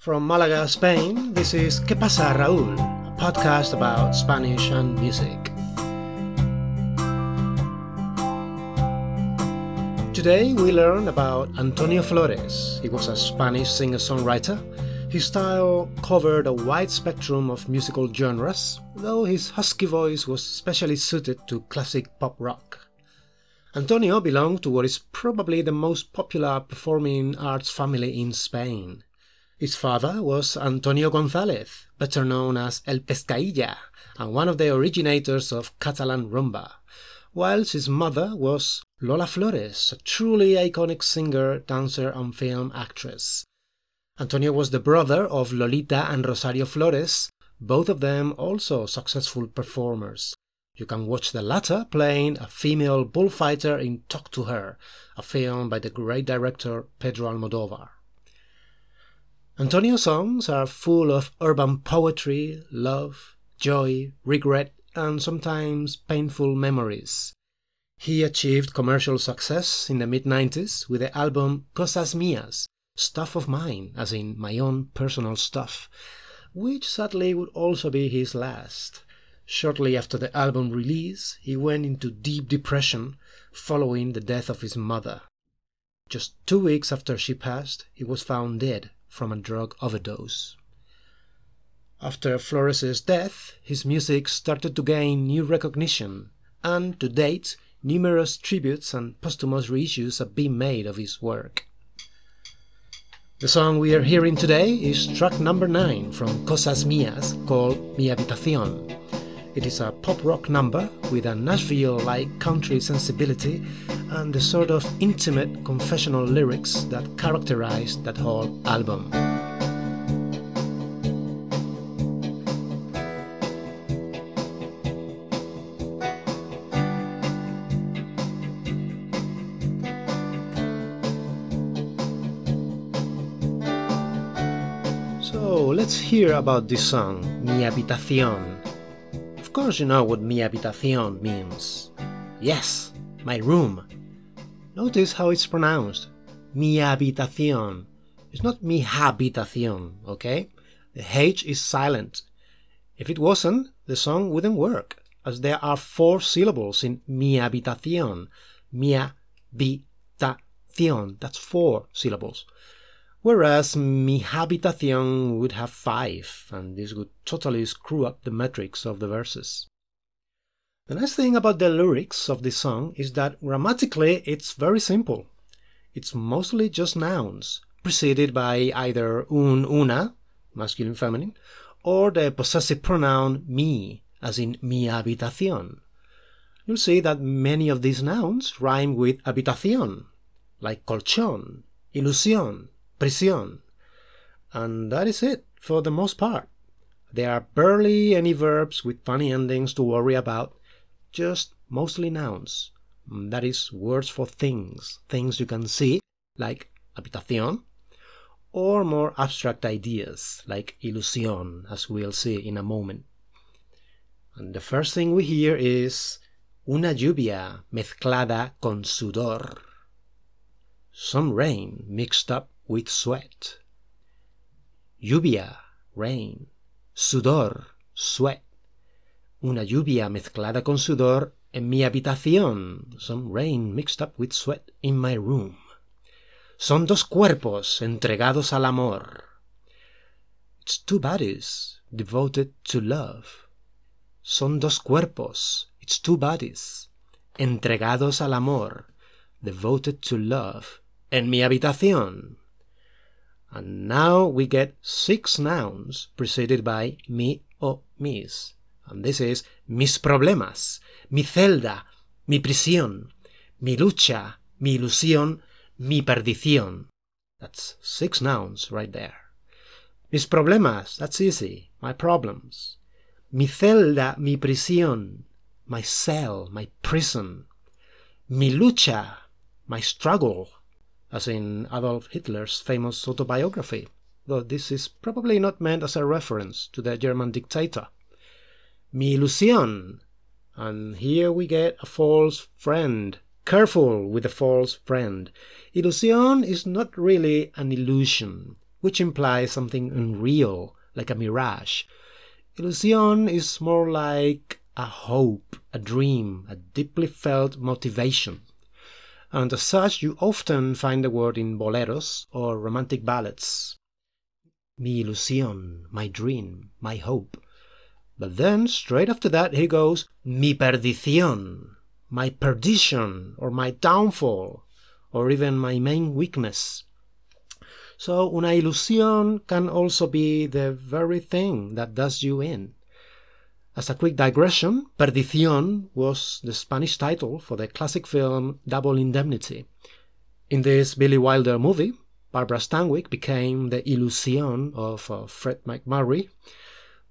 From Malaga, Spain, this is ¿Qué pasa, Raúl? A podcast about Spanish and music. Today we learn about Antonio Flores. He was a Spanish singer songwriter. His style covered a wide spectrum of musical genres, though his husky voice was specially suited to classic pop rock. Antonio belonged to what is probably the most popular performing arts family in Spain. His father was Antonio González, better known as El Pescailla, and one of the originators of Catalan rumba, whilst his mother was Lola Flores, a truly iconic singer, dancer, and film actress. Antonio was the brother of Lolita and Rosario Flores, both of them also successful performers. You can watch the latter playing a female bullfighter in Talk to Her, a film by the great director Pedro Almodovar. Antonio's songs are full of urban poetry, love, joy, regret, and sometimes painful memories. He achieved commercial success in the mid 90s with the album Cosas Mías, Stuff of Mine, as in my own personal stuff, which sadly would also be his last. Shortly after the album release, he went into deep depression following the death of his mother. Just two weeks after she passed, he was found dead from a drug overdose. After Flores's death, his music started to gain new recognition, and to date, numerous tributes and posthumous reissues have been made of his work. The song we are hearing today is track number 9 from Cosas Mías called Mi Habitación. It is a pop rock number with a Nashville like country sensibility and the sort of intimate confessional lyrics that characterized that whole album. So let's hear about this song, Mi Habitación. Of course, you know what mi habitación means. Yes, my room. Notice how it's pronounced. Mi habitación. It's not mi habitación, okay? The H is silent. If it wasn't, the song wouldn't work, as there are four syllables in mi habitación. Mi habitación. That's four syllables. Whereas mi habitación would have five, and this would totally screw up the metrics of the verses. The nice thing about the lyrics of this song is that grammatically it's very simple. It's mostly just nouns, preceded by either un, una, masculine, feminine, or the possessive pronoun mi, as in mi habitación. You'll see that many of these nouns rhyme with habitación, like colchón, ilusión, prisión. And that is it for the most part. There are barely any verbs with funny endings to worry about, just mostly nouns. Mm, that is, words for things, things you can see, like habitación, or more abstract ideas, like ilusión, as we'll see in a moment. And the first thing we hear is una lluvia mezclada con sudor. Some rain mixed up with sweat. Lluvia, rain. Sudor, sweat. Una lluvia mezclada con sudor en mi habitación. Some rain mixed up with sweat in my room. Son dos cuerpos entregados al amor. It's two bodies devoted to love. Son dos cuerpos. It's two bodies entregados al amor. Devoted to love. En mi habitación. And now we get six nouns preceded by mi o mis. And this is mis problemas, mi celda, mi prisión, mi lucha, mi ilusión, mi perdición. That's six nouns right there. Mis problemas, that's easy, my problems. Mi celda, mi prisión, my cell, my prison. Mi lucha, my struggle, as in Adolf Hitler's famous autobiography, though this is probably not meant as a reference to the German dictator. Mi ilusión, and here we get a false friend. Careful with the false friend. Ilusión is not really an illusion. which implies something unreal, like a mirage. Ilusión is more like a hope, a dream, a deeply felt motivation. And as such, you often find the word in boleros or romantic ballads. Mi ilusión, my dream, my hope. But then, straight after that, he goes, Mi perdición, my perdition, or my downfall, or even my main weakness. So, una ilusión can also be the very thing that does you in. As a quick digression, Perdición was the Spanish title for the classic film Double Indemnity. In this Billy Wilder movie, Barbara Stanwyck became the Ilusión of uh, Fred MacMurray,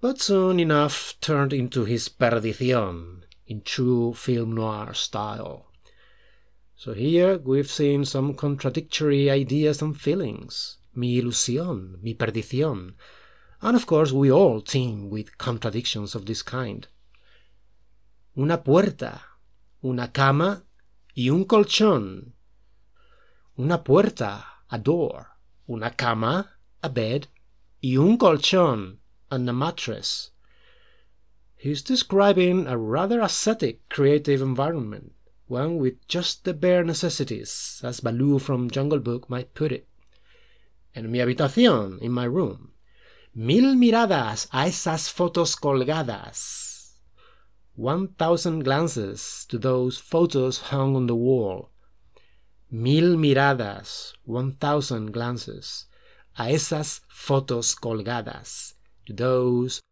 but soon enough turned into his Perdición in true film noir style. So here we've seen some contradictory ideas and feelings. Mi ilusión, mi perdición, and of course, we all teem with contradictions of this kind. Una puerta, una cama y un colchón. Una puerta, a door. Una cama, a bed. Y un colchón, and a mattress. He's describing a rather ascetic creative environment, one with just the bare necessities, as Baloo from Jungle Book might put it. En mi habitación, in my room, Mil miradas a esas fotos colgadas. One thousand glances to those photos hung on the wall. Mil miradas, one thousand glances a esas fotos colgadas, to those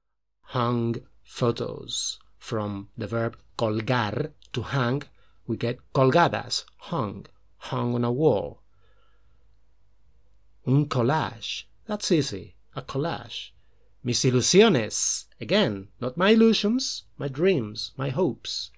hung photos. From the verb colgar, to hang, we get colgadas, hung, hung on a wall. Un collage, that's easy a collage. Mis ilusiones, again, not my illusions, my dreams, my hopes.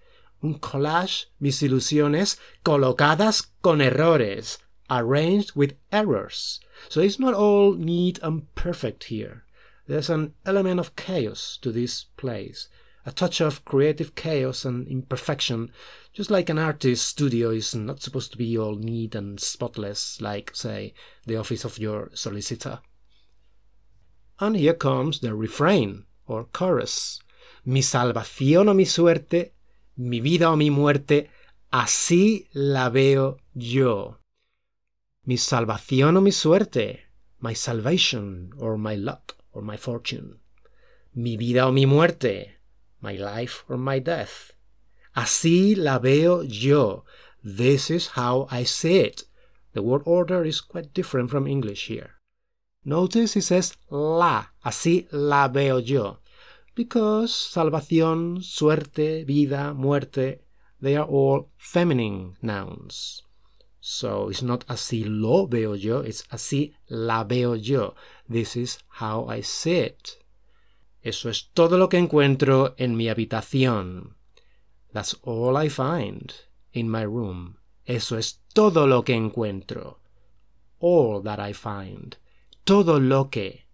Un collage, mis ilusiones, colocadas con errores, arranged with errors. So it's not all neat and perfect here. There's an element of chaos to this place, a touch of creative chaos and imperfection, just like an artist's studio is not supposed to be all neat and spotless, like, say, the office of your solicitor. And here comes the refrain or chorus. Mi salvación o mi suerte, mi vida o mi muerte, así la veo yo. Mi salvación o mi suerte, my salvation or my luck or my fortune. Mi vida o mi muerte, my life or my death. Así la veo yo. This is how I see it. The word order is quite different from English here. Notice he says la, así la veo yo. Because salvación, suerte, vida, muerte, they are all feminine nouns. So it's not así lo veo yo, it's así la veo yo. This is how I see it. Eso es todo lo que encuentro en mi habitación. That's all I find in my room. Eso es todo lo que encuentro. All that I find todo lo que,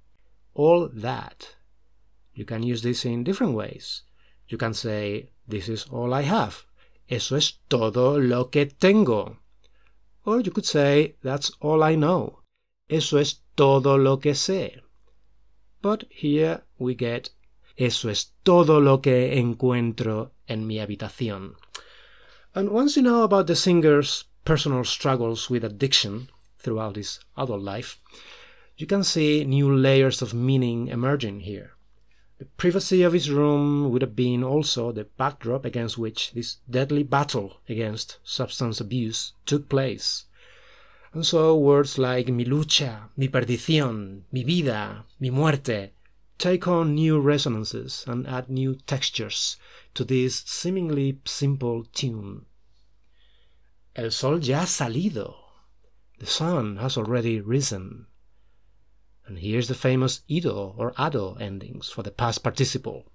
all that. You can use this in different ways. You can say, this is all I have. Eso es todo lo que tengo. Or you could say, that's all I know. Eso es todo lo que sé. But here we get, eso es todo lo que encuentro en mi habitación. And once you know about the singer's personal struggles with addiction throughout his adult life, you can see new layers of meaning emerging here. The privacy of his room would have been also the backdrop against which this deadly battle against substance abuse took place. And so words like mi lucha, mi perdición, mi vida, mi muerte take on new resonances and add new textures to this seemingly simple tune. El sol ya ha salido. The sun has already risen. And here's the famous ido or ado endings for the past participle.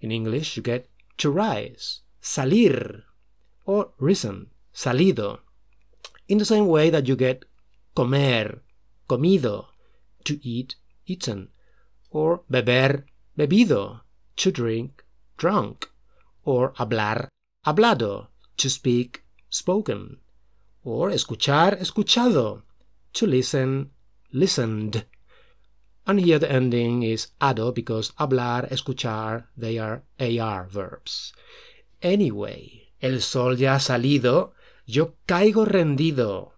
In English, you get to rise, salir, or risen, salido, in the same way that you get comer, comido, to eat, eaten, or beber, bebido, to drink, drunk, or hablar, hablado, to speak, spoken, or escuchar, escuchado, to listen, listened And here the ending is ado because hablar, escuchar, they are AR verbs. Anyway, el sol ya ha salido, yo caigo rendido.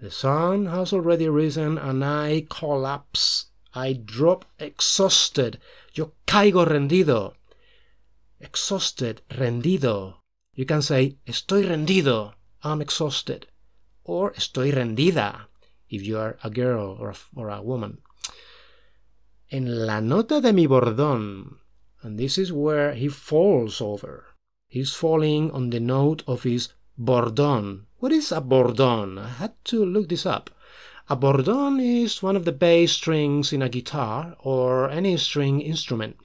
The sun has already risen and I collapse. I drop exhausted. Yo caigo rendido. Exhausted, rendido. You can say, estoy rendido. I'm exhausted. Or estoy rendida, if you are a girl or a, or a woman. En la nota de mi bordón, and this is where he falls over. He's falling on the note of his bordón. What is a bordón? I had to look this up. A bordón is one of the bass strings in a guitar or any string instrument.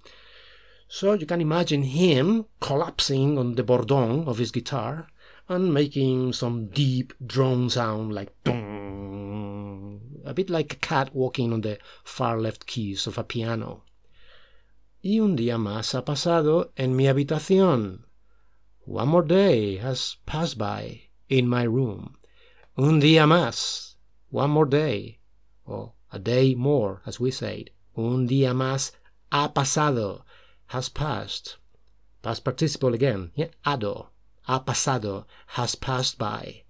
So you can imagine him collapsing on the bordón of his guitar and making some deep drone sound like a bit like a cat walking on the far left keys of a piano. Y un día más ha pasado en mi habitación. One more day has passed by in my room. Un día más, one more day, or a day more, as we said. Un día más ha pasado, has passed. Past participle again, yeah, ado, ha pasado, has passed by.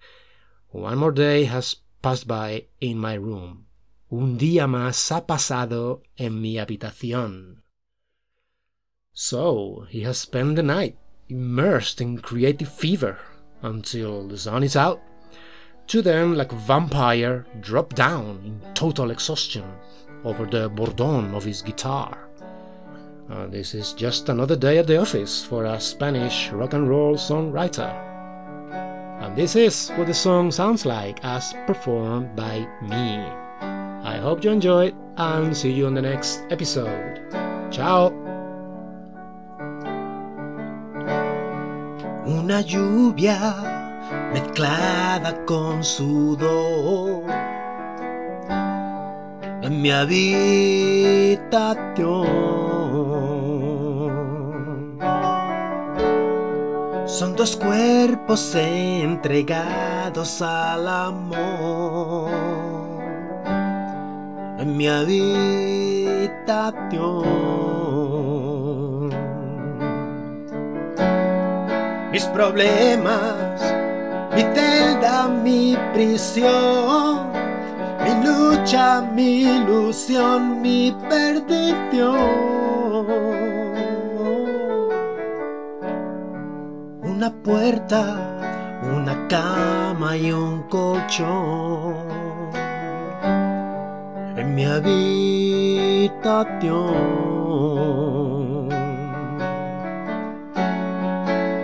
One more day has passed by in my room. Un día más ha pasado en mi habitación. So he has spent the night immersed in creative fever until the sun is out, to then, like a vampire, drop down in total exhaustion over the bordón of his guitar. Uh, this is just another day at the office for a Spanish rock and roll songwriter. And this is what the song sounds like as performed by me. I hope you enjoyed and see you on the next episode. Ciao! Una lluvia mezclada con sudor en mi habitación. Son dos cuerpos entregados al amor en mi habitación. Mis problemas, mi celda, mi prisión, mi lucha, mi ilusión, mi perdición. Una puerta, una cama y un colchón en mi habitación.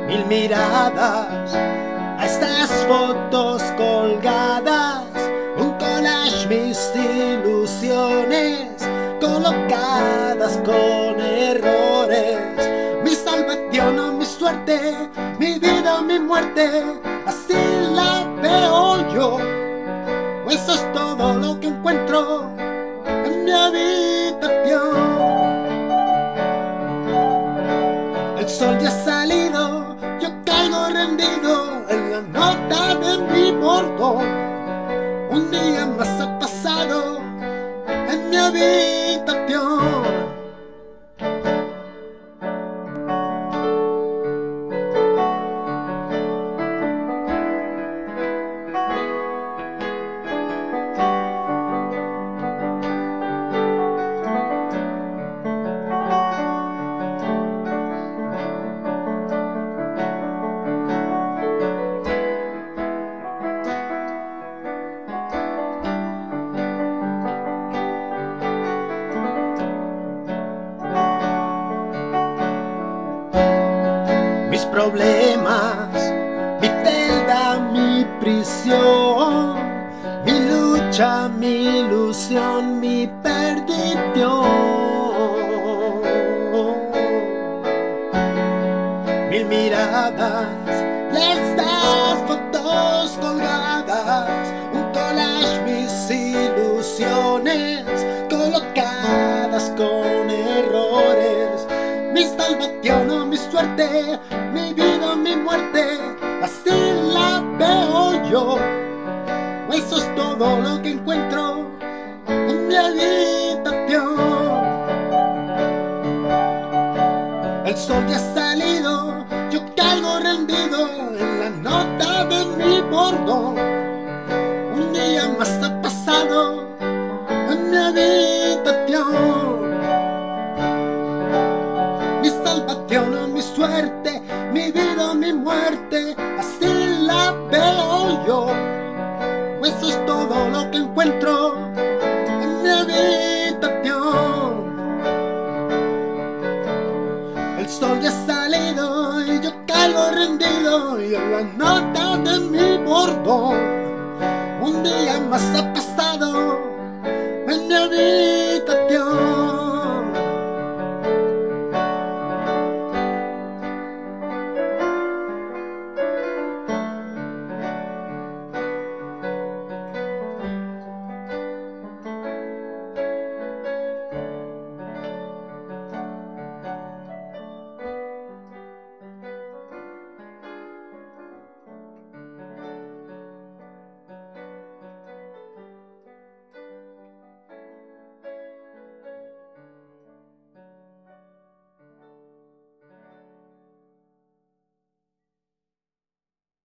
Mil miradas a estas fotos colgadas, un collage, mis ilusiones colocadas con así la veo yo. Eso es todo lo que encuentro en mi habitación. El sol ya ha salido, yo caigo rendido en la nota de mi bordón. Un día más ha pasado en mi habitación. Mis problemas, mi celda, mi prisión, mi lucha, mi ilusión, mi perdición. Mil miradas, mi vida, mi muerte, así la veo yo. Eso es todo lo que encuentro en mi habitación. El sol ya ha salido, yo caigo rendido en la nota de mi bordo. Un día más ha pasado. Muerte, así la veo yo. Eso es todo lo que encuentro en mi habitación. El sol ya ha salido y yo caigo rendido y en la nota de mi bordo. Un día más ha pasado en mi habitación.